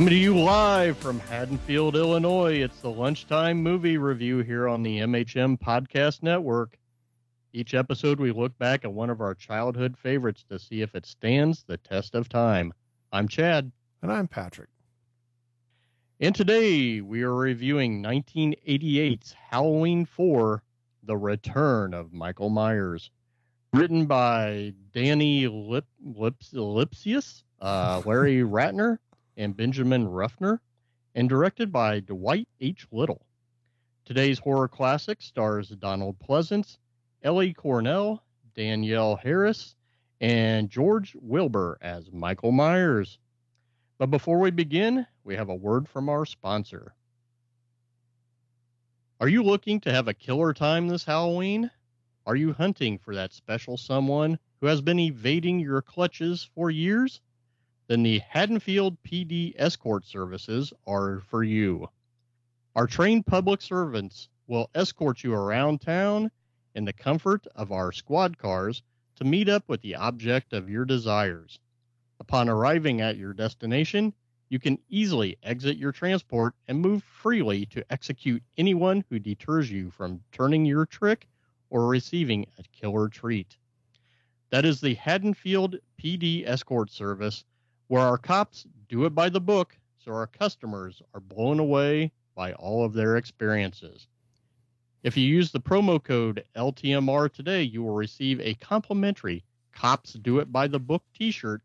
Coming to you live from Haddonfield, Illinois. It's the Lunchtime Movie Review here on the MHM Podcast Network. Each episode, we look back at one of our childhood favorites to see if it stands the test of time. I'm Chad. And I'm Patrick. And today, we are reviewing 1988's Halloween 4 The Return of Michael Myers. Written by Danny Lip, Lips, Lipsius, uh, Larry Rattner, and Benjamin Ruffner, and directed by Dwight H. Little. Today's horror classic stars Donald Pleasence, Ellie Cornell, Danielle Harris, and George Wilbur as Michael Myers. But before we begin, we have a word from our sponsor. Are you looking to have a killer time this Halloween? Are you hunting for that special someone who has been evading your clutches for years? Then the Haddonfield PD escort services are for you. Our trained public servants will escort you around town in the comfort of our squad cars to meet up with the object of your desires. Upon arriving at your destination, you can easily exit your transport and move freely to execute anyone who deters you from turning your trick or receiving a killer treat. That is the Haddonfield PD Escort Service where our cops do it by the book so our customers are blown away by all of their experiences. If you use the promo code LTMR today, you will receive a complimentary Cops Do It by the Book t shirt,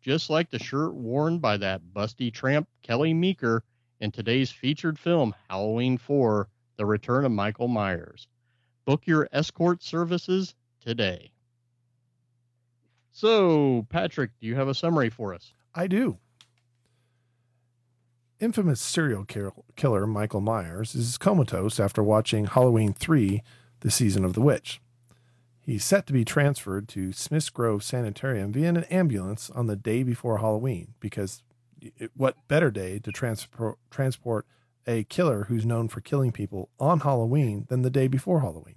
just like the shirt worn by that busty tramp Kelly Meeker in today's featured film, Halloween 4 The Return of Michael Myers. Book your escort services today. So, Patrick, do you have a summary for us? I do. Infamous serial killer Michael Myers is comatose after watching Halloween 3, The Season of the Witch. He's set to be transferred to Smiths Grove Sanitarium via an ambulance on the day before Halloween because what better day to transport transport a killer who's known for killing people on Halloween than the day before Halloween?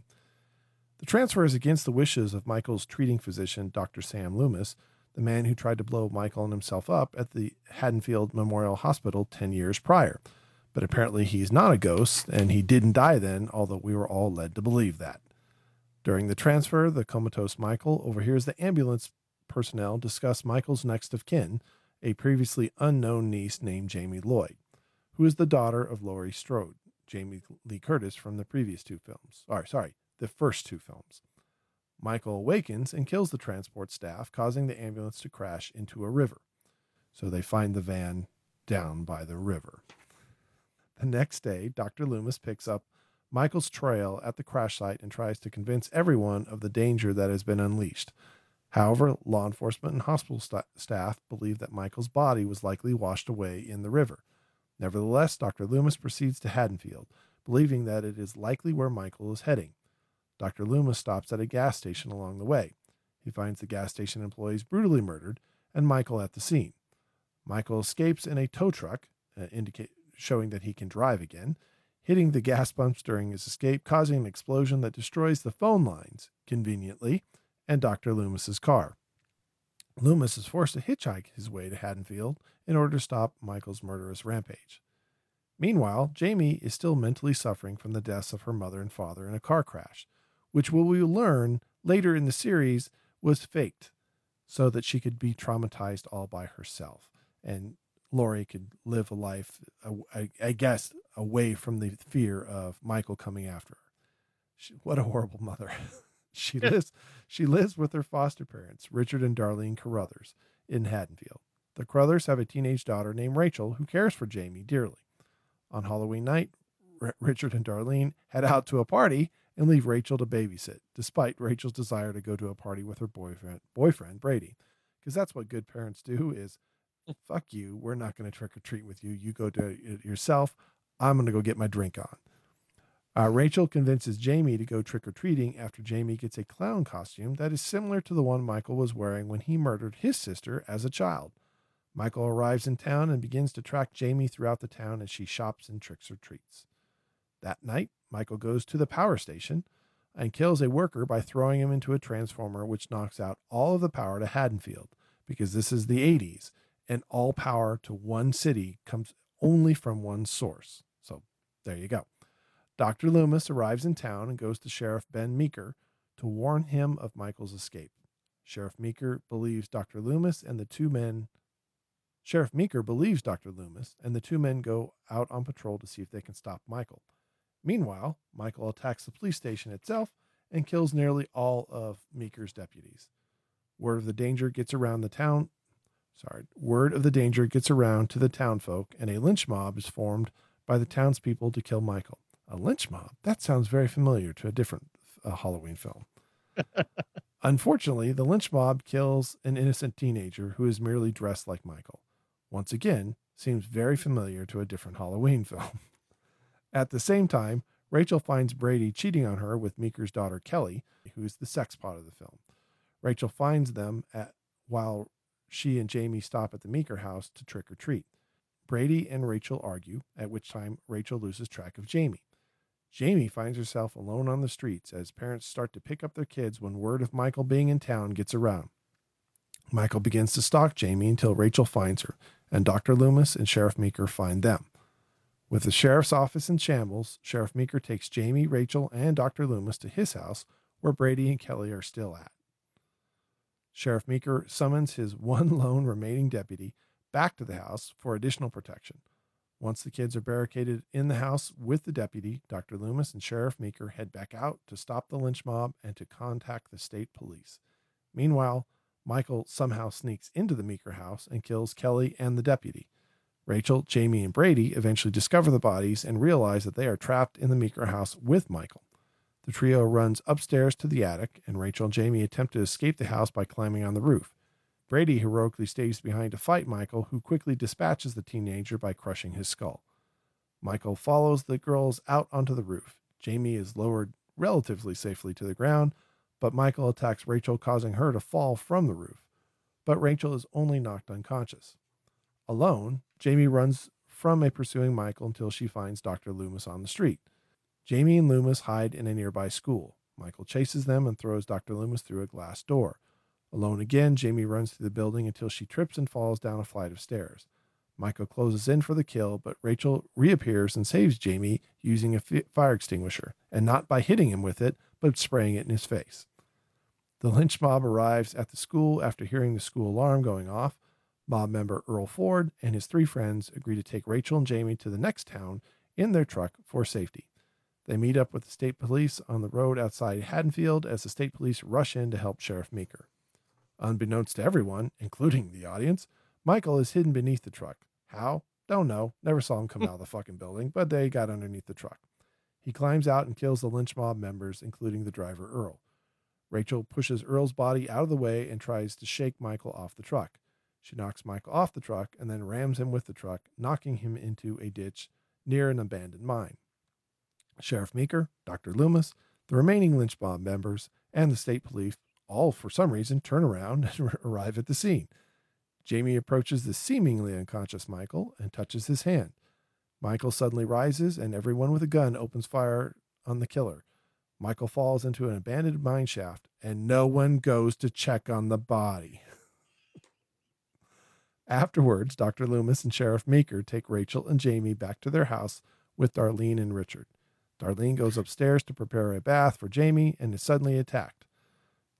The transfer is against the wishes of Michael's treating physician, Dr. Sam Loomis, the man who tried to blow Michael and himself up at the Haddonfield Memorial Hospital 10 years prior. But apparently he's not a ghost, and he didn't die then, although we were all led to believe that. During the transfer, the comatose Michael overhears the ambulance personnel discuss Michael's next of kin, a previously unknown niece named Jamie Lloyd, who is the daughter of Laurie Strode, Jamie Lee Curtis from the previous two films. Or, sorry, the first two films. Michael awakens and kills the transport staff, causing the ambulance to crash into a river. So they find the van down by the river. The next day, Dr. Loomis picks up Michael's trail at the crash site and tries to convince everyone of the danger that has been unleashed. However, law enforcement and hospital st- staff believe that Michael's body was likely washed away in the river. Nevertheless, Dr. Loomis proceeds to Haddonfield, believing that it is likely where Michael is heading. Dr. Loomis stops at a gas station along the way. He finds the gas station employees brutally murdered and Michael at the scene. Michael escapes in a tow truck, uh, indicate, showing that he can drive again, hitting the gas pumps during his escape, causing an explosion that destroys the phone lines, conveniently, and Dr. Loomis's car. Loomis is forced to hitchhike his way to Haddonfield in order to stop Michael's murderous rampage. Meanwhile, Jamie is still mentally suffering from the deaths of her mother and father in a car crash, which we will learn later in the series was faked so that she could be traumatized all by herself. And Laurie could live a life, I, I guess, away from the fear of Michael coming after her. She, what a horrible mother. she lives she lives with her foster parents, Richard and Darlene Carruthers, in Haddonfield. The Carruthers have a teenage daughter named Rachel who cares for Jamie dearly. On Halloween night, R- Richard and Darlene head out to a party and leave Rachel to babysit, despite Rachel's desire to go to a party with her boyfriend, boyfriend Brady. Because that's what good parents do is fuck you, we're not going to trick or treat with you. You go to it yourself. I'm going to go get my drink on. Uh, Rachel convinces Jamie to go trick or treating after Jamie gets a clown costume that is similar to the one Michael was wearing when he murdered his sister as a child. Michael arrives in town and begins to track Jamie throughout the town as she shops and tricks or treats. That night, Michael goes to the power station and kills a worker by throwing him into a transformer, which knocks out all of the power to Haddonfield because this is the 80s and all power to one city comes only from one source. So there you go. Dr. Loomis arrives in town and goes to Sheriff Ben Meeker to warn him of Michael's escape. Sheriff Meeker believes Dr. Loomis and the two men Sheriff Meeker believes Dr. Loomis, and the two men go out on patrol to see if they can stop Michael. Meanwhile, Michael attacks the police station itself and kills nearly all of Meeker's deputies. Word of the danger gets around the town. Sorry, word of the danger gets around to the townfolk, and a lynch mob is formed by the townspeople to kill Michael. A lynch mob? That sounds very familiar to a different uh, Halloween film. Unfortunately, the lynch mob kills an innocent teenager who is merely dressed like Michael. Once again, seems very familiar to a different Halloween film. At the same time, Rachel finds Brady cheating on her with Meeker's daughter Kelly, who is the sex pot of the film. Rachel finds them at while she and Jamie stop at the Meeker house to trick or treat. Brady and Rachel argue, at which time Rachel loses track of Jamie. Jamie finds herself alone on the streets as parents start to pick up their kids when word of Michael being in town gets around. Michael begins to stalk Jamie until Rachel finds her, and Dr. Loomis and Sheriff Meeker find them. With the sheriff's office in shambles, Sheriff Meeker takes Jamie, Rachel, and Dr. Loomis to his house where Brady and Kelly are still at. Sheriff Meeker summons his one lone remaining deputy back to the house for additional protection. Once the kids are barricaded in the house with the deputy, Dr. Loomis and Sheriff Meeker head back out to stop the lynch mob and to contact the state police. Meanwhile, Michael somehow sneaks into the Meeker house and kills Kelly and the deputy. Rachel, Jamie, and Brady eventually discover the bodies and realize that they are trapped in the Meeker house with Michael. The trio runs upstairs to the attic, and Rachel and Jamie attempt to escape the house by climbing on the roof. Brady heroically stays behind to fight Michael, who quickly dispatches the teenager by crushing his skull. Michael follows the girls out onto the roof. Jamie is lowered relatively safely to the ground, but Michael attacks Rachel, causing her to fall from the roof. But Rachel is only knocked unconscious. Alone, Jamie runs from a pursuing Michael until she finds Dr. Loomis on the street. Jamie and Loomis hide in a nearby school. Michael chases them and throws Dr. Loomis through a glass door. Alone again, Jamie runs through the building until she trips and falls down a flight of stairs. Michael closes in for the kill, but Rachel reappears and saves Jamie using a fire extinguisher, and not by hitting him with it, but spraying it in his face. The lynch mob arrives at the school after hearing the school alarm going off. Mob member Earl Ford and his three friends agree to take Rachel and Jamie to the next town in their truck for safety. They meet up with the state police on the road outside Haddonfield as the state police rush in to help Sheriff Meeker. Unbeknownst to everyone, including the audience, Michael is hidden beneath the truck. How? Don't know. Never saw him come out of the fucking building, but they got underneath the truck. He climbs out and kills the lynch mob members, including the driver Earl. Rachel pushes Earl's body out of the way and tries to shake Michael off the truck. She knocks Michael off the truck and then rams him with the truck, knocking him into a ditch near an abandoned mine. Sheriff Meeker, Dr. Loomis, the remaining lynch mob members, and the state police all, for some reason, turn around and arrive at the scene. Jamie approaches the seemingly unconscious Michael and touches his hand. Michael suddenly rises, and everyone with a gun opens fire on the killer. Michael falls into an abandoned mine shaft, and no one goes to check on the body. Afterwards, Dr. Loomis and Sheriff Meeker take Rachel and Jamie back to their house with Darlene and Richard. Darlene goes upstairs to prepare a bath for Jamie and is suddenly attacked.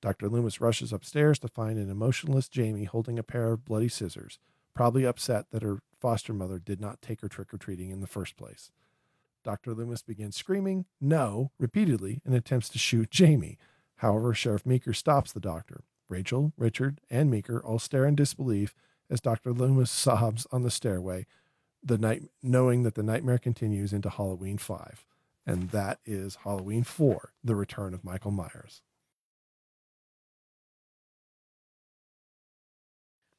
Dr. Loomis rushes upstairs to find an emotionless Jamie holding a pair of bloody scissors, probably upset that her foster mother did not take her trick or treating in the first place. Dr. Loomis begins screaming, no, repeatedly, and attempts to shoot Jamie. However, Sheriff Meeker stops the doctor. Rachel, Richard, and Meeker all stare in disbelief as Dr. Loomis sobs on the stairway, the night knowing that the nightmare continues into Halloween 5. and that is Halloween 4 The Return of Michael Myers.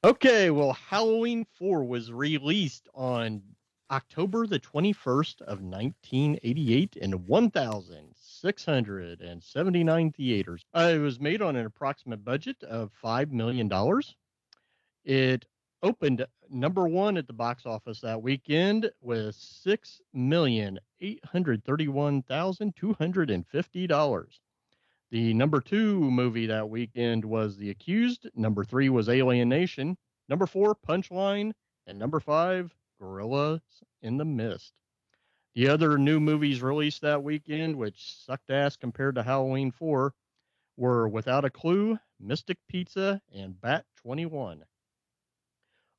Okay, well, Halloween 4 was released on October the 21st of 1988 in 1,679 theaters. Uh, it was made on an approximate budget of $5 million. It opened number one at the box office that weekend with $6,831,250. The number two movie that weekend was The Accused. Number three was Alien Nation. Number four, Punchline. And number five, Gorillas in the Mist. The other new movies released that weekend, which sucked ass compared to Halloween 4, were Without a Clue, Mystic Pizza, and Bat 21.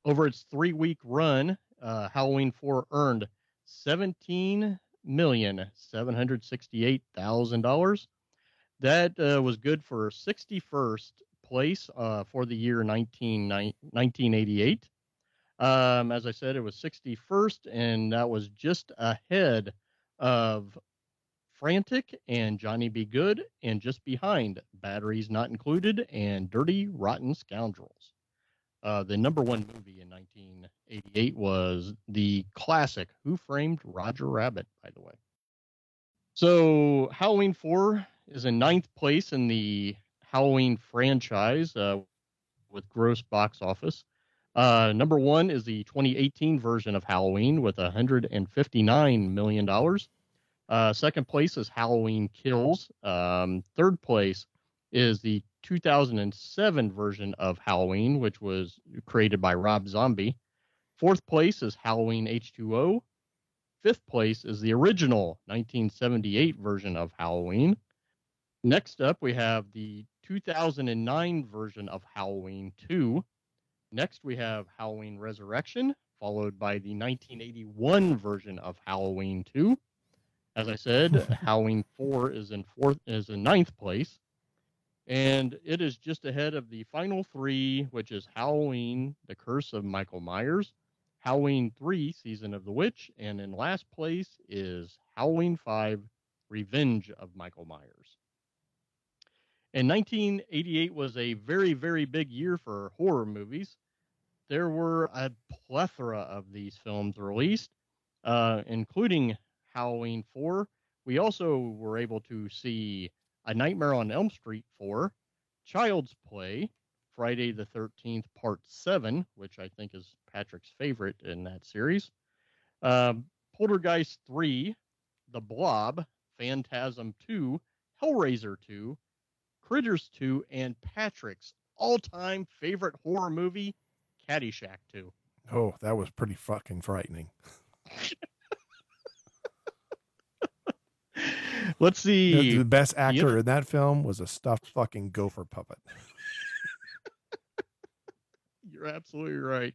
Over its three week run, uh, Halloween 4 earned $17,768,000 that uh, was good for 61st place uh, for the year 19, 1988. Um, as I said, it was 61st, and that was just ahead of Frantic and Johnny Be Good, and just behind Batteries Not Included and Dirty Rotten Scoundrels. Uh, the number one movie in 1988 was the classic Who Framed Roger Rabbit, by the way. So, Halloween 4 is in ninth place in the Halloween franchise uh, with gross box office. Uh, number one is the 2018 version of Halloween with 159 million dollars. Uh, second place is Halloween Kills. Um, third place is the 2007 version of Halloween, which was created by Rob Zombie. Fourth place is Halloween H2O. Fifth place is the original 1978 version of Halloween. Next up, we have the 2009 version of Halloween 2. Next, we have Halloween Resurrection, followed by the 1981 version of Halloween 2. As I said, Halloween 4 is in fourth is in ninth place. And it is just ahead of the final three, which is Halloween, The Curse of Michael Myers, Halloween 3, Season of the Witch, and in last place is Halloween 5, Revenge of Michael Myers. And 1988 was a very, very big year for horror movies. There were a plethora of these films released, uh, including Halloween 4. We also were able to see A Nightmare on Elm Street 4, Child's Play, Friday the 13th, Part 7, which I think is Patrick's favorite in that series, um, Poltergeist 3, The Blob, Phantasm 2, Hellraiser 2, Critters 2, and Patrick's all time favorite horror movie, Caddyshack 2. Oh, that was pretty fucking frightening. Let's see. The, the best actor Yep. in that film was a stuffed fucking gopher puppet. You're absolutely right.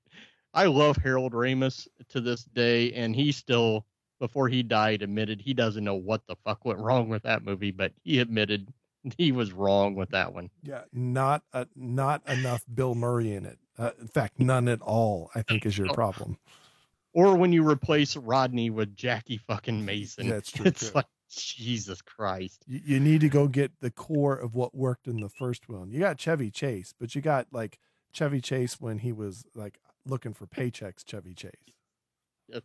I love Harold Ramis to this day, and he still, before he died, admitted he doesn't know what the fuck went wrong with that movie, but he admitted he was wrong with that one. Yeah, not a, not enough Bill Murray in it. Uh, in fact, none at all. I think is your problem. Or when you replace Rodney with Jackie fucking Mason. That's true, It's too. like Jesus Christ. You, you need to go get the core of what worked in the first one. You got Chevy Chase, but you got like Chevy Chase when he was like looking for paychecks. Chevy Chase. Yes.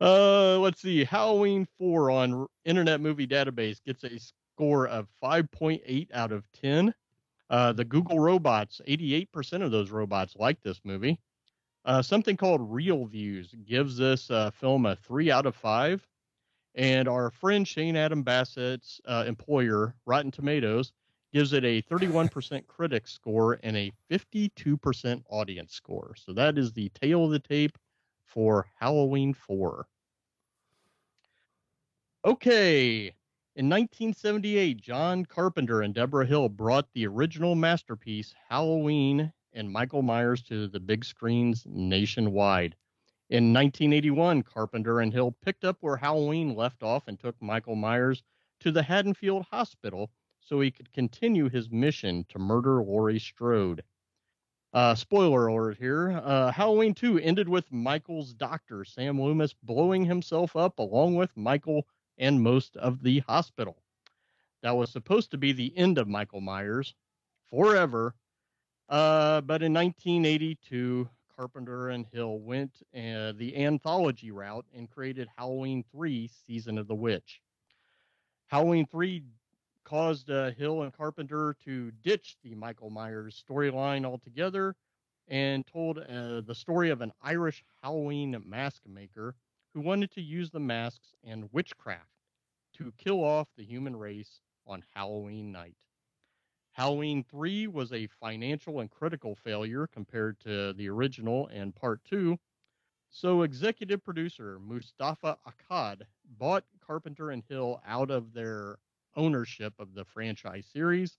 Uh, let's see. Halloween 4 on Internet Movie Database gets a score of 5.8 out of 10. Uh, the Google robots, 88% of those robots like this movie. Uh, something called Real Views gives this uh, film a 3 out of 5. And our friend Shane Adam Bassett's uh, employer, Rotten Tomatoes, gives it a 31% critic score and a 52% audience score. So that is the tale of the tape for Halloween 4. Okay. In 1978, John Carpenter and Debra Hill brought the original masterpiece, Halloween and Michael Myers, to the big screens nationwide. In 1981, Carpenter and Hill picked up where Halloween left off and took Michael Myers to the Haddonfield Hospital so he could continue his mission to murder Laurie Strode. Uh, spoiler alert here. Uh, Halloween 2 ended with Michael's doctor, Sam Loomis, blowing himself up along with Michael and most of the hospital. That was supposed to be the end of Michael Myers forever. Uh, but in 1982, Carpenter and Hill went uh, the anthology route and created Halloween 3 Season of the Witch. Halloween 3 caused uh, Hill and Carpenter to ditch the Michael Myers storyline altogether and told uh, the story of an Irish Halloween mask maker who wanted to use the masks and witchcraft to kill off the human race on Halloween night. Halloween 3 was a financial and critical failure compared to the original and part 2. So executive producer Moustapha Akkad bought Carpenter and Hill out of their ownership of the franchise series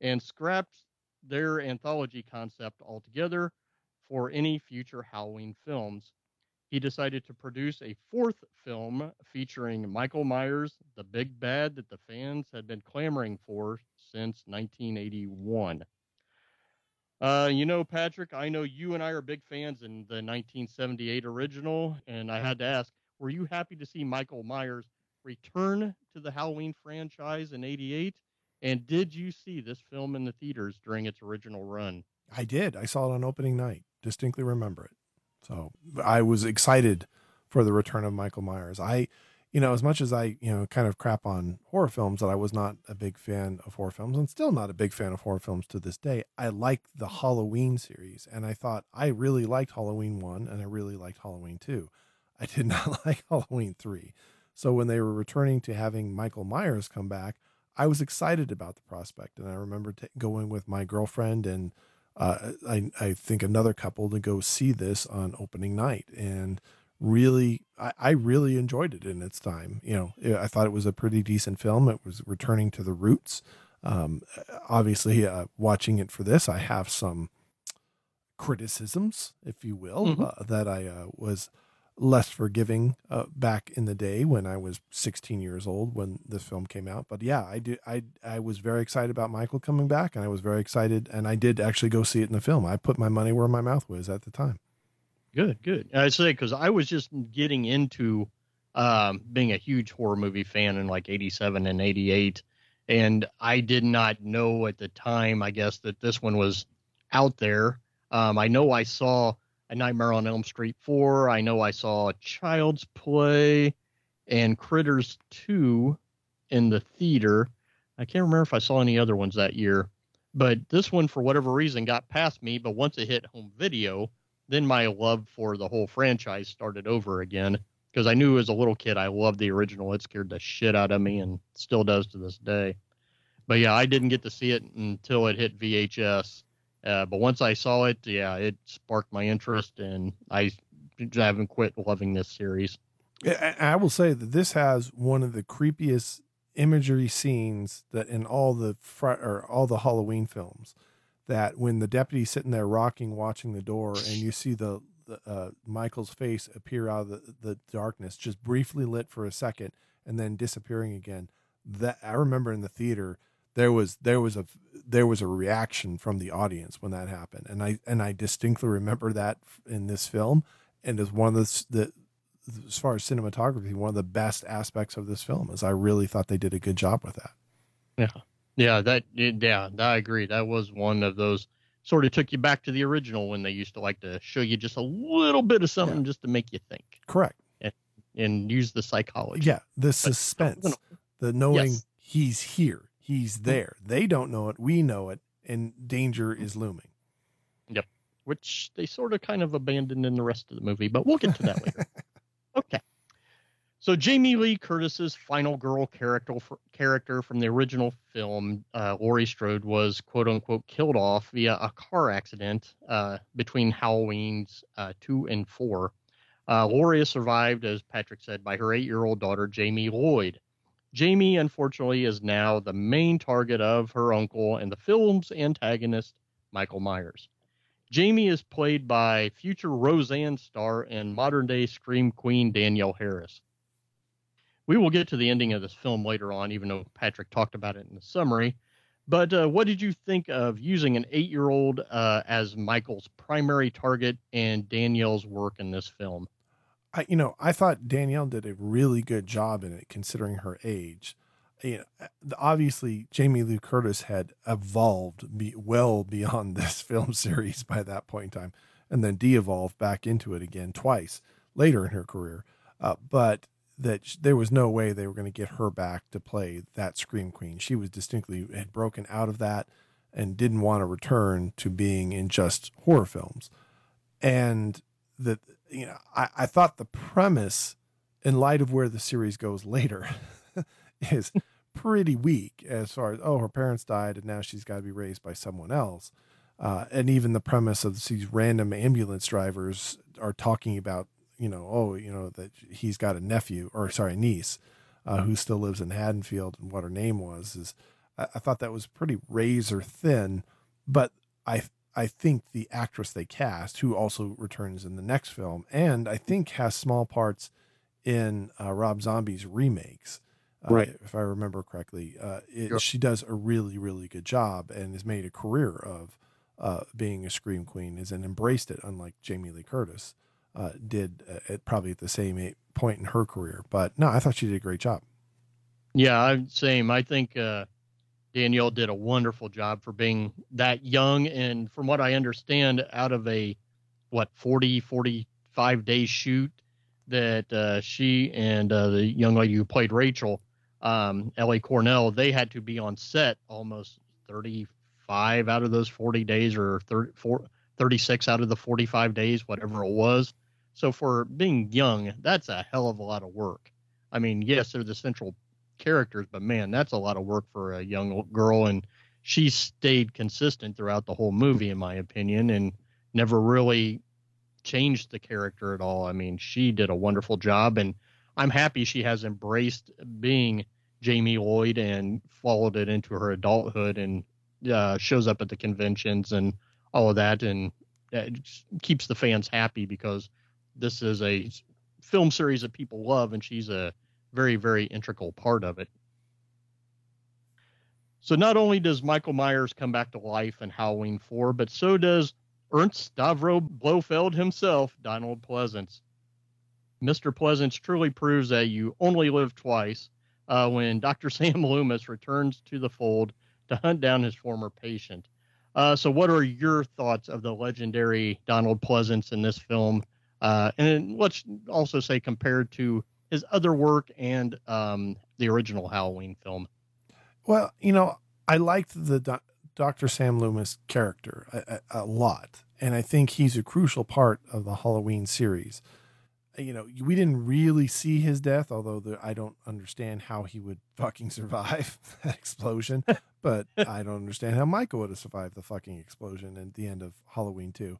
and scrapped their anthology concept altogether for any future Halloween films. He decided to produce a fourth film featuring Michael Myers, the big bad that the fans had been clamoring for since 1981. Uh, you know, Patrick, I know you and I are big fans in the 1978 original, and I had to ask, were you happy to see Michael Myers return to the Halloween franchise in 88? And did you see this film in the theaters during its original run? I did. I saw it on opening night. Distinctly remember it. So I was excited for the return of Michael Myers. I, you know, as much as I, you know, kind of crap on horror films, that I was not a big fan of horror films and still not a big fan of horror films to this day. I liked the Halloween series and I thought I really liked Halloween 1 and I really liked Halloween 2. I did not like Halloween 3. So when they were returning to having Michael Myers come back, I was excited about the prospect. And I remember t- going with my girlfriend and uh, I, I think another couple to go see this on opening night. And really, I, I really enjoyed it in its time. You know, I thought it was a pretty decent film. It was returning to the roots. Um, obviously, uh, watching it for this, I have some criticisms, if you will, mm-hmm. uh, that I uh, was less forgiving uh, back in the day when I was 16 years old when this film came out. But yeah, I did. I I was very excited about Michael coming back, and I was very excited, and I did actually go see it in the film. I put my money where my mouth was at the time. Good, good. I say because I was just getting into um, being a huge horror movie fan in like '87 and '88, and I did not know at the time, I guess, that this one was out there. Um, I know I saw a Nightmare on Elm Street 4. I know I saw Child's Play and Critters 2 in the theater. I can't remember if I saw any other ones that year, but this one, for whatever reason, got past me. But once it hit home video, then my love for the whole franchise started over again because I knew as a little kid I loved the original. It scared the shit out of me and still does to this day. But yeah, I didn't get to see it until it hit VHS uh, but once I saw it, yeah, it sparked my interest, and I haven't quit loving this series. I will say that this has one of the creepiest imagery scenes that in all the fr- or all the Halloween films. That when the deputy's sitting there rocking, watching the door, and you see the, the uh, Michael's face appear out of the, the darkness, just briefly lit for a second, and then disappearing again. That I remember in the theater there was there was a there was a reaction from the audience when that happened. And i and i distinctly remember that in this film. And as one of the, the as far as cinematography one of the best aspects of this film is i really thought they did a good job with that. Yeah. Yeah that yeah i agree. That was one of those sort of took you back to the original when they used to like to show you just a little bit of something yeah. just to make you think. Correct. And, and use the psychology. Yeah the suspense but, the knowing yes. he's here He's hmm. there. They don't know it. We know it. And danger is looming. Yep. Which they sort of kind of abandoned in the rest of the movie, but we'll get to that later. Okay. So Jamie Lee Curtis's final girl character character from the original film, uh, Laurie Strode, was quote unquote killed off via a car accident uh, between Halloween's uh, two and four. Uh, Laurie is survived, as Patrick said, by her eight year old daughter Jamie Lloyd. Jamie, unfortunately, is now the main target of her uncle and the film's antagonist, Michael Myers. Jamie is played by future Roseanne star and modern day Scream Queen Danielle Harris. We will get to the ending of this film later on, even though Patrick talked about it in the summary. But uh, what did you think of using an eight year old uh, as Michael's primary target and Danielle's work in this film? I, you know, I thought Danielle did a really good job in it, considering her age. You know, uh, obviously Jamie Lee Curtis had evolved be, well beyond this film series by that point in time, and then de-evolved back into it again twice later in her career. Uh, but that there was no way they were going to get her back to play that scream queen. She was distinctly had broken out of that and didn't want to return to being in just horror films. And that you know, I, I thought the premise, in light of where the series goes later, is pretty weak as far as oh her parents died and now she's got to be raised by someone else. Uh, and even the premise of these random ambulance drivers are talking about you know, oh, you know, that he's got a nephew or sorry, niece uh, who still lives in Haddonfield and what her name was is I, I thought that was pretty razor thin, but I I think the actress they cast, who also returns in the next film, and I think has small parts in uh, Rob Zombie's remakes, uh, right? If I remember correctly, uh, it, sure. she does a really, really good job and has made a career of uh, being a scream queen, is and embraced it, unlike Jamie Lee Curtis uh, did uh, at probably at the same point in her career. But no, I thought she did a great job. Yeah, I'm same. I think uh, Danielle did a wonderful job for being that young. And from what I understand, out of a, what, 40, 45 day shoot that uh, she and uh, the young lady who played Rachel, um, Ellie Cornell, they had to be on set almost 35 out of those 40 days or 30, 36 out of the 45 days, whatever it was. So for being young, that's a hell of a lot of work. I mean, yes, they're the central characters, but man, that's a lot of work for a young girl. And she stayed consistent throughout the whole movie, in my opinion, and never really changed the character at all. I mean, she did a wonderful job, and I'm happy she has embraced being Jamie Lloyd and followed it into her adulthood and uh, shows up at the conventions and all of that, and keeps the fans happy because this is a film series that people love, and she's a very, very integral part of it. So not only does Michael Myers come back to life in Halloween 4, but so does Ernst Stavro Blofeld himself, Donald Pleasence. Mr. Pleasence truly proves that you only live twice uh, when Dr. Sam Loomis returns to the fold to hunt down his former patient. Uh, so, what are your thoughts of the legendary Donald Pleasence in this film uh, and let's also say compared to his other work and um, the original Halloween film. Well, you know, I liked the Do- Dr. Sam Loomis character a, a, a, lot, and I think he's a crucial part of the Halloween series. You know, we didn't really see his death, although the, I don't understand how he would fucking survive that explosion. but I don't understand how Michael would have survived the fucking explosion at the end of Halloween 2.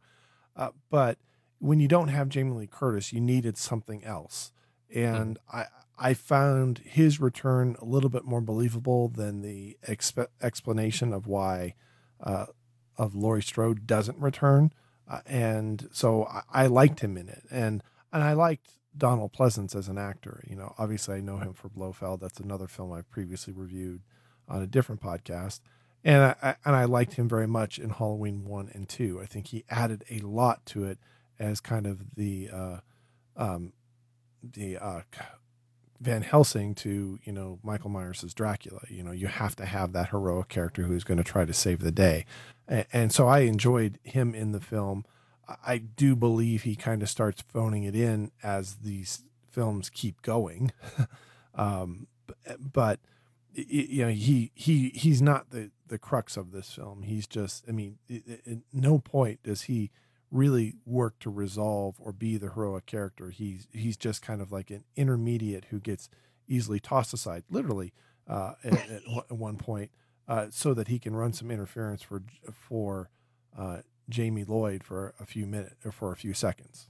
Uh, but when you don't have Jamie Lee Curtis, you needed something else. And mm-hmm. I I found his return a little bit more believable than the exp- explanation of why uh, of Laurie Strode doesn't return. Uh, and so I, I, liked him in it, and and I liked Donald Pleasence as an actor. You know, obviously I know him for Blofeld. That's another film I've previously reviewed on a different podcast, and I, I and I liked him very much in Halloween one and two. I think he added a lot to it as kind of the uh, um, the uh, Van Helsing to you know Michael Myers' Dracula. You know, you have to have that heroic character who's going to try to save the day, and, and, so I enjoyed him in the film. I do believe he kind of starts phoning it in as these films keep going, um, but you know he he he's not the the crux of this film. He's just I mean, at no point does he really work to resolve or be the heroic character. He's he's just kind of like an intermediate who gets easily tossed aside, literally uh, at, at, one point, uh, so that he can run some interference for for uh, Jamie Lloyd for a few minutes or for a few seconds.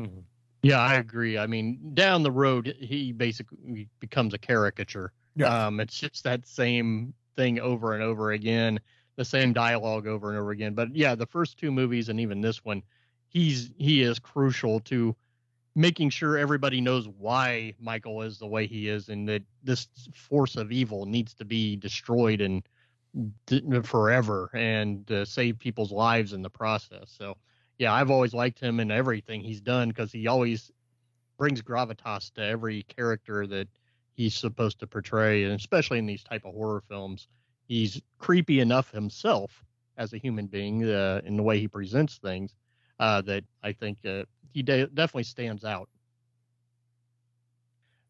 Mm-hmm. Yeah, I agree. I mean, down the road, he basically becomes a caricature. Yeah. Um, it's just that same thing over and over again the same dialogue over and over again. But yeah, the first two movies and even this one, he's he is crucial to making sure everybody knows why Michael is the way he is and that this force of evil needs to be destroyed and forever and uh, save people's lives in the process. So, yeah, I've always liked him in everything he's done because he always brings gravitas to every character that he's supposed to portray, and especially in these type of horror films, he's creepy enough himself as a human being uh, in the way he presents things uh, that I think uh, he de- definitely stands out.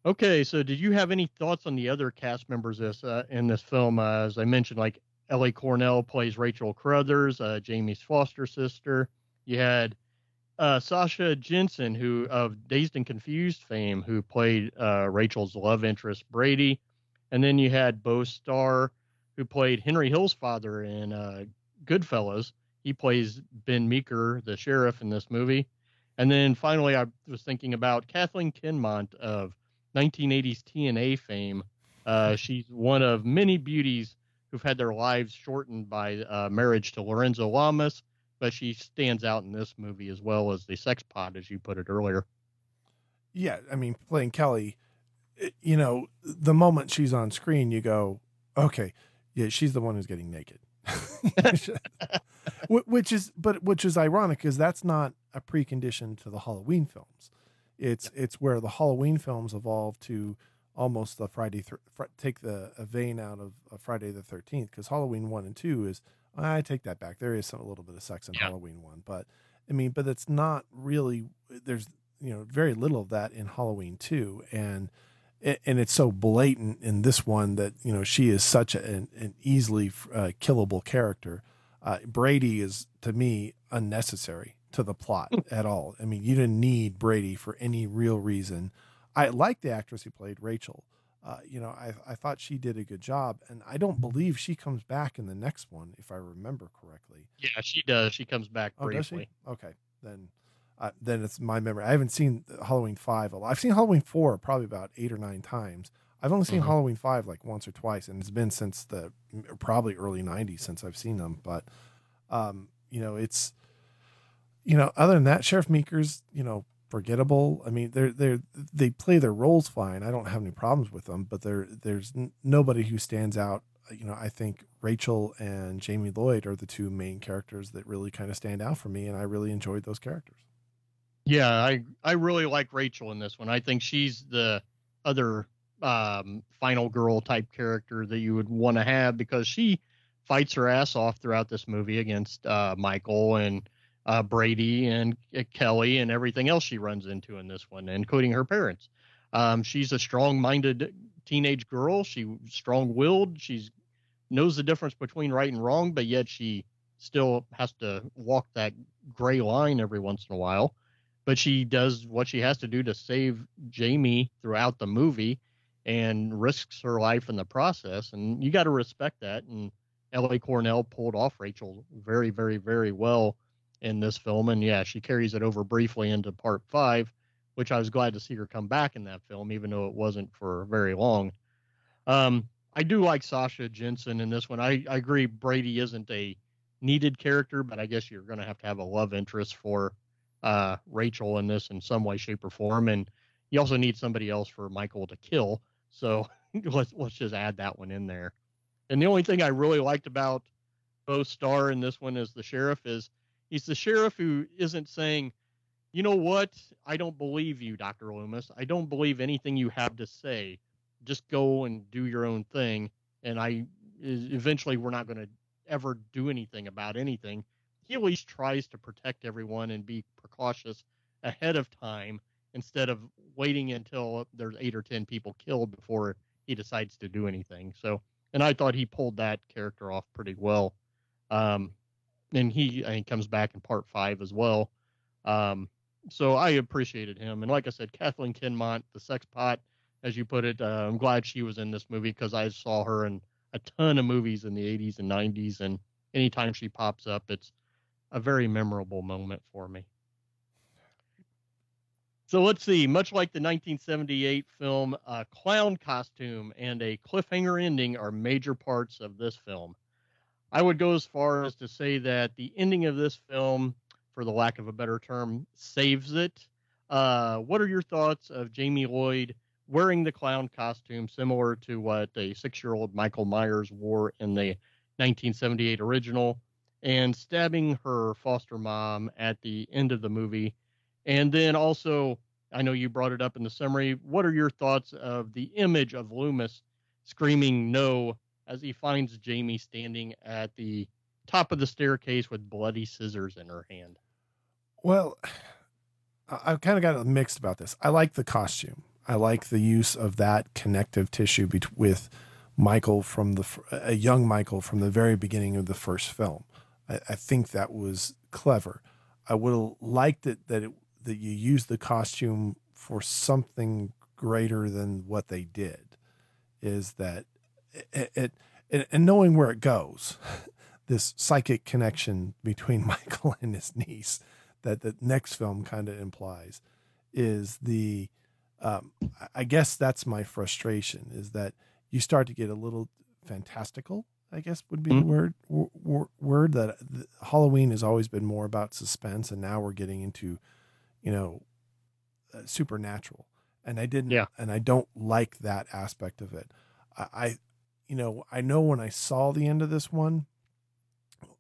Okay, so did you have any thoughts on the other cast members this uh, in this film? Uh, as I mentioned, like Ellie Cornell plays Rachel Crothers, uh, Jamie's foster sister. You had Sasha Jenson, who of Dazed and Confused fame, who played Rachel's love interest Brady, and then you had Beau Starr, who played Henry Hill's father in uh, Goodfellas. He plays Ben Meeker, the sheriff in this movie. And then finally, I was thinking about Kathleen Kinmont of 1980s TNA fame. Uh, she's one of many beauties who've had their lives shortened by uh, marriage to Lorenzo Lamas, but she stands out in this movie as well as the sex pot, as you put it earlier. Yeah, I mean, playing Kelly, eh, you know, the moment she's on screen, you go, okay, yeah, she's the one who's getting naked. which is, but which is ironic because that's not a precondition to the Halloween films. It's it's where the Halloween films evolved to almost the Friday th- fr- take the a vein out of, of Friday the Thirteenth because Halloween one and two is I take that back. There is some, a little bit of sex in yeah. Halloween one, but I mean, but it's not really. There's you know very little of that in Halloween two, and and it's so blatant in this one that you know she is such an, an easily uh, killable character. Uh, Brady is to me unnecessary to the plot at all. I mean, you didn't need Brady for any real reason. I like the actress who played Rachel. Uh, you know, I, I thought she did a good job, and I don't believe she comes back in the next one, if I remember correctly. Yeah, she does. She comes back oh, briefly. Okay, then, uh, then it's my memory. I haven't seen Halloween five a lot. I've seen Halloween four probably about eight or nine times. I've only seen mm-hmm. Halloween five like once or twice, and it's been since the probably early '90s since I've seen them. But, um, you know, it's, you know, other than that, Sheriff Meeker's, you know, forgettable. I mean, they're they they play their roles fine. I don't have any problems with them, but there there's n- nobody who stands out. Uh, you know, I think Rachel and Jamie Lloyd are the two main characters that really kind of stand out for me, and I really enjoyed those characters. Yeah, I I really like Rachel in this one. I think she's the other um, final girl type character that you would want to have because she fights her ass off throughout this movie against uh, Michael and uh, Brady and uh, Kelly and everything else she runs into in this one, including her parents. Um, she's a strong-minded teenage girl. She strong-willed. She's knows the difference between right and wrong, but yet she still has to walk that gray line every once in a while. But she does what she has to do to save Jamie throughout the movie and risks her life in the process. And you got to respect that. And Ellie Cornell pulled off Rachel very, very, very well in this film. And yeah, she carries it over briefly into part five, which I was glad to see her come back in that film, even though it wasn't for very long. Um, I do like Sasha Jenson in this one. I, I agree Brady isn't a needed character, but I guess you're going to have to have a love interest for uh, Rachel in this in some way, shape, or form. And you also need somebody else for Michael to kill. So let's let's just add that one in there. And the only thing I really liked about Beau Starr in this one as the sheriff is He's the sheriff who isn't saying, you know what? I don't believe you, Dr. Loomis. I don't believe anything you have to say. Just go and do your own thing. And I eventually we're not going to ever do anything about anything. He at least tries to protect everyone and be precautious ahead of time instead of waiting until there's eight or ten people killed before he decides to do anything. So, and I thought he pulled that character off pretty well. Um, and he comes back in part five as well. Um, so I appreciated him, and like I said, Kathleen Kinmont, the sex pot, as you put it, uh, I'm glad she was in this movie because I saw her in a ton of movies in the 80s and 90s, and anytime she pops up, it's a very memorable moment for me. So let's see. Much like the 1978 film, a clown costume and a cliffhanger ending are major parts of this film. I would go as far as to say that the ending of this film, for the lack of a better term, saves it. Uh, what are your thoughts of Jamie Lloyd wearing the clown costume, similar to what a six-year-old Michael Myers wore in the 1978 original, and stabbing her foster mom at the end of the movie, and then also I know you brought it up in the summary. What are your thoughts of the image of Loomis screaming no as he finds Jamie standing at the top of the staircase with bloody scissors in her hand? Well, I've kind of got mixed about this. I like the costume. I like the use of that connective tissue with Michael from the a young Michael from the very beginning of the first film. I, I think that was clever. I would have liked it that it, that you used the costume for something greater than what they did. Is that it? it, and knowing where it goes, this psychic connection between Michael and his niece that the next film kind of implies is the um, I guess that's my frustration is that you start to get a little fantastical. I guess would be mm-hmm. the word word, word that the, Halloween has always been more about suspense, and now we're getting into, you know, uh, supernatural. And I didn't, yeah. and I don't like that aspect of it. I, I, you know, I know when I saw the end of this one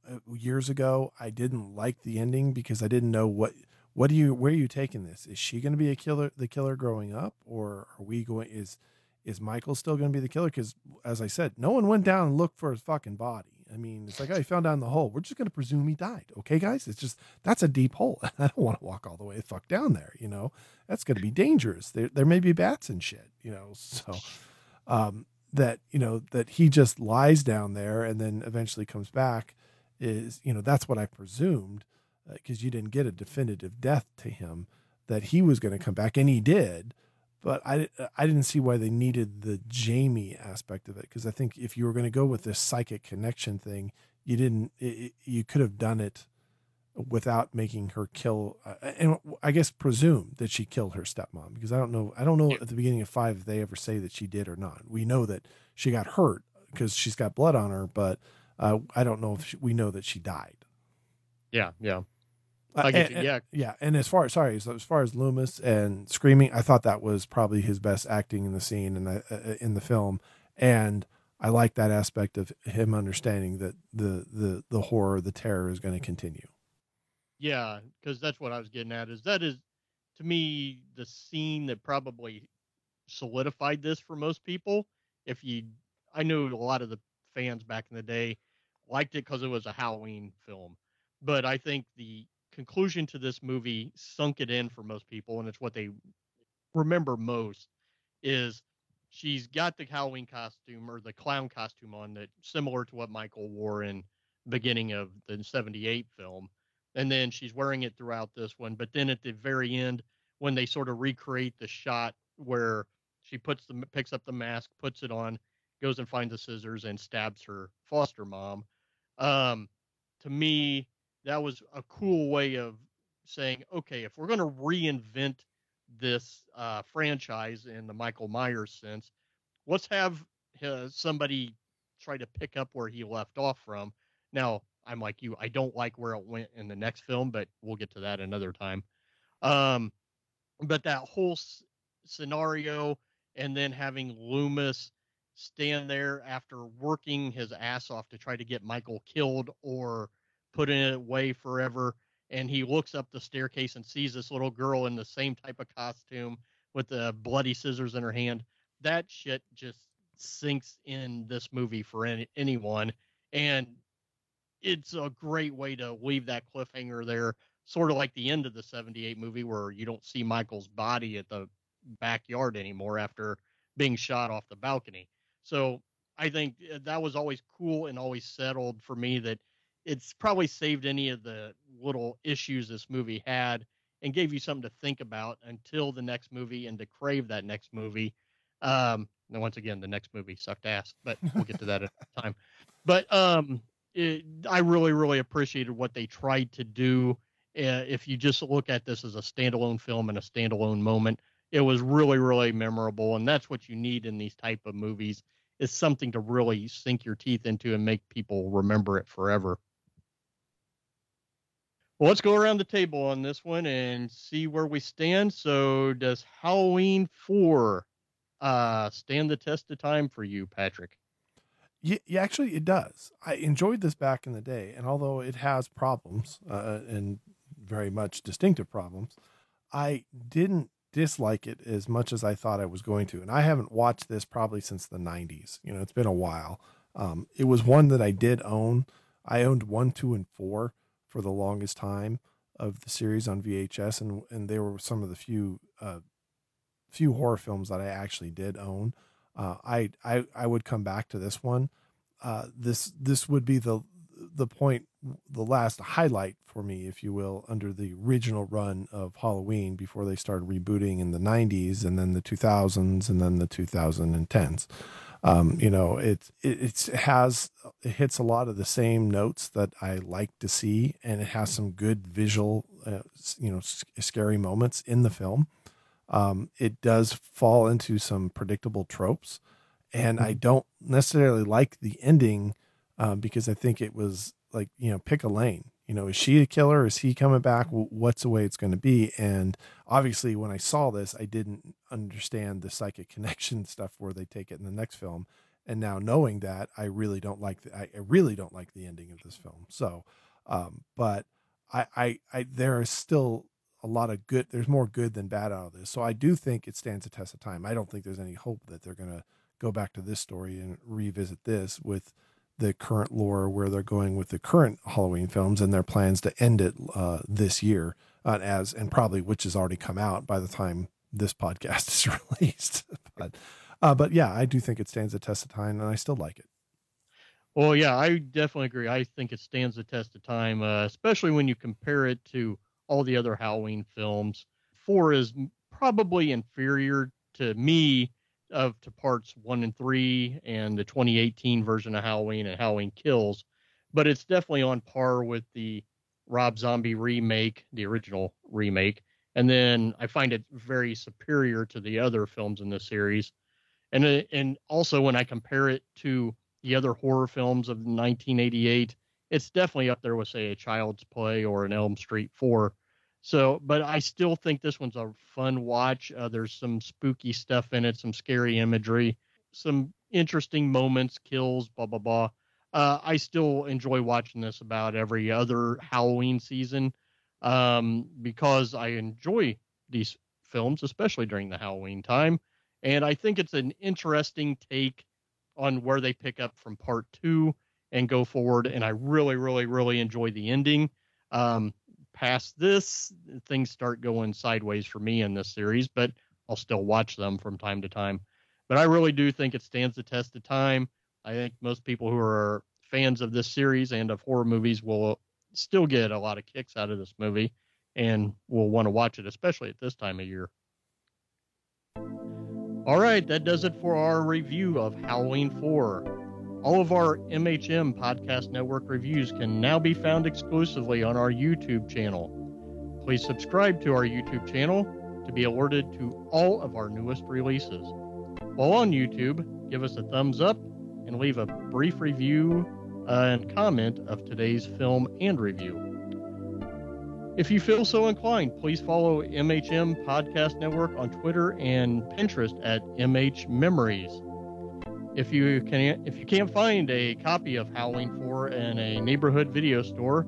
uh, years ago, I didn't like the ending because I didn't know what what do you where are you taking this? Is she going to be a killer, the killer growing up, or are we going? Is is Michael still going to be the killer? Because as I said, no one went down and looked for his fucking body. I mean, it's like, oh, he fell down the hole. We're just going to presume he died. Okay, guys? It's just, that's a deep hole. I don't want to walk all the way the fuck down there, you know? That's going to be dangerous. There, there may be bats and shit, you know? So, um, that, you know, that he just lies down there and then eventually comes back is, you know, that's what I presumed because uh, you didn't get a definitive death to him that he was going to come back and he did but I, I didn't see why they needed the Jamie aspect of it because I think if you were going to go with this psychic connection thing, you didn't. It, you could have done it without making her kill, uh, and I guess presume that she killed her stepmom because I don't know. I don't know at the beginning of five if they ever say that she did or not. We know that she got hurt because she's got blood on her, but uh, I don't know if she, we know that she died. Yeah, yeah. Uh, and, yeah, yeah. And as far as sorry, so as far as Loomis and screaming, I thought that was probably his best acting in the scene and uh, uh, in the film, and I like that aspect of him understanding that the the the horror, the terror is going to continue. Yeah, because that's what I was getting at. Is that is to me the scene that probably solidified this for most people. If you, I knew a lot of the fans back in the day liked it because it was a Halloween film, but I think the conclusion to this movie sunk it in for most people, and it's what they remember most is she's got the Halloween costume or the clown costume on that similar to what Michael wore in beginning of the 78 film. And then she's wearing it throughout this one. But then at the very end, when they sort of recreate the shot where she puts the picks up the mask, puts it on, goes and finds the scissors and stabs her foster mom. Um, to me, that was a cool way of saying, okay, if we're going to reinvent this uh, franchise in the Michael Myers sense, let's have uh, somebody try to pick up where he left off from. Now, I'm like you, I don't like where it went in the next film, but we'll get to that another time. Um, but that whole s- scenario, and then having Loomis stand there after working his ass off to try to get Michael killed or put it away forever. And he looks up the staircase and sees this little girl in the same type of costume with the bloody scissors in her hand. That shit just sinks in this movie for any, anyone. And it's a great way to leave that cliffhanger there, sort of like the end of the 78 movie where you don't see Michael's body at the backyard anymore after being shot off the balcony. So I think uh, that was always cool and always settled for me that it's probably saved any of the little issues this movie had and gave you something to think about until the next movie and to crave that next movie. Um, and once again, the next movie sucked ass, but we'll get to that at a time. But um, it, I really, really appreciated what they tried to do. Uh, if you just look at this as a standalone film and a standalone moment, it was really, really memorable, and that's what you need in these type of movies is something to really sink your teeth into and make people remember it forever. Well, let's go around the table on this one and see where we stand. So, does Halloween 4 uh, stand the test of time for you, Patrick? Yeah, yeah, actually, it does. I enjoyed this back in the day, and although it has problems uh, and very much distinctive problems, I didn't dislike it as much as I thought I was going to. And I haven't watched this probably since the 90s. You know, it's been a while. Um, it was one that I did own. I owned one, two, and four for the longest time of the series on VHS, and and they were some of the few uh, few horror films that I actually did own. Uh, I I I would come back to this one. Uh, this this would be the the point, the last highlight for me, if you will, under the original run of Halloween before they started rebooting in the 90s and then the 2000s and then the 2010s. Um, you know, it, it, it has, it hits a lot of the same notes that I like to see, and it has some good visual, uh, you know, scary moments in the film. Um, it does fall into some predictable tropes, and I mm-hmm. don't necessarily like the ending um, because I think it was like you know pick a lane. You know, is she a killer? Is he coming back? What's the way it's going to be? And obviously, when I saw this, I didn't understand the psychic connection stuff where they take it in the next film. And now knowing that, I really don't like the, I really don't like the ending of this film. So, um, but I, I, I, there is still a lot of good. There's more good than bad out of this. So I do think it stands a test of time. I don't think there's any hope that they're going to go back to this story and revisit this with the current lore where they're going with the current Halloween films and their plans to end it uh, this year uh, as and probably which has already come out by the time this podcast is released. but uh, but yeah, I do think it stands the test of time, and I still like it. Well, yeah, I definitely agree. I think it stands the test of time, uh, especially when you compare it to all the other Halloween films. Four is probably inferior to me of to parts one and three and the 2018 version of Halloween and Halloween Kills, but it's definitely on par with the Rob Zombie remake, the original remake. And then I find it very superior to the other films in the series. And uh, and also when I compare it to the other horror films of 1988, it's definitely up there with say a Child's Play or an Elm Street 4 so, but I still think this one's a fun watch. Uh, there's some spooky stuff in it, some scary imagery, some interesting moments, kills, blah blah blah. Uh, I still enjoy watching this about every other Halloween season um, because I enjoy these films, especially during the Halloween time. And I think it's an interesting take on where they pick up from part two and go forward. And I really, really, really enjoy the ending. Um, past this, things start going sideways for me in this series, but I'll still watch them from time to time. But I really do think it stands the test of time. I think most people who are fans of this series and of horror movies will still get a lot of kicks out of this movie and will want to watch it, especially at this time of year. All right, that does it for our review of Halloween 4. All of our MHM Podcast Network reviews can now be found exclusively on our YouTube channel. Please subscribe to our YouTube channel to be alerted to all of our newest releases. While on YouTube, give us a thumbs up and leave a brief review uh, and comment of today's film and review. If you feel so inclined, please follow MHM Podcast Network on Twitter and Pinterest at MH Memories. If you can, if you can't find a copy of Halloween 4 in a neighborhood video store,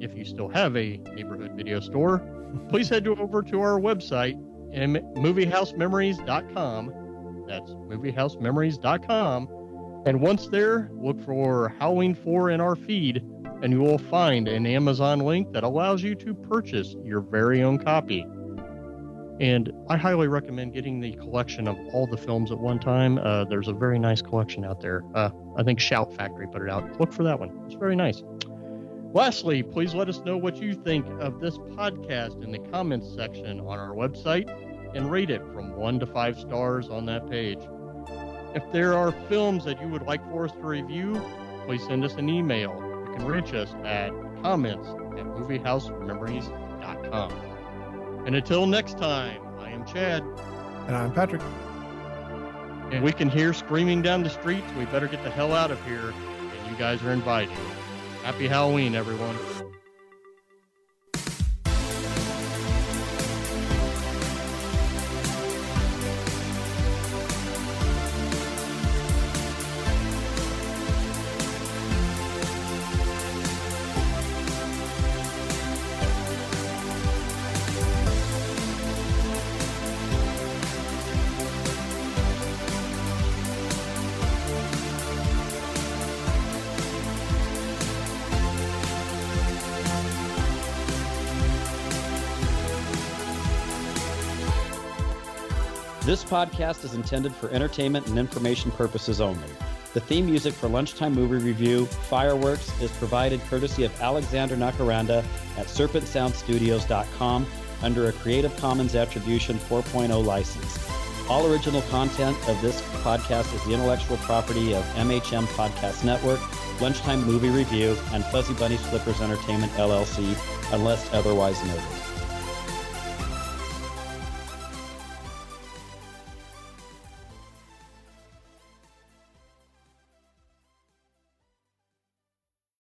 if you still have a neighborhood video store, please head over to our website, moviehousememories.com. That's moviehousememories.com. And once there, look for Halloween 4 in our feed, and you will find an Amazon link that allows you to purchase your very own copy. And I highly recommend getting the collection of all the films at one time. Uh, there's a very nice collection out there. Uh, I think Shout Factory put it out. Look for that one. It's very nice. Lastly, please let us know what you think of this podcast in the comments section on our website and rate it from one to five stars on that page. If there are films that you would like for us to review, please send us an email. You can reach us at comments at moviehousememories.com. And until next time, I am Chad. And I'm Patrick. And we can hear screaming down the streets. we better get the hell out of here. And you guys are invited. Happy Halloween, everyone. Podcast is intended for entertainment and information purposes only. The theme music for Lunchtime Movie Review, Fireworks, is provided courtesy of Alexander Nakarada at serpentsoundstudios.com under a Creative Commons Attribution 4.0 license. All original content of this podcast is the intellectual property of MHM Podcast Network, Lunchtime Movie Review, and Fuzzy Bunny Flippers Entertainment LLC, unless otherwise noted.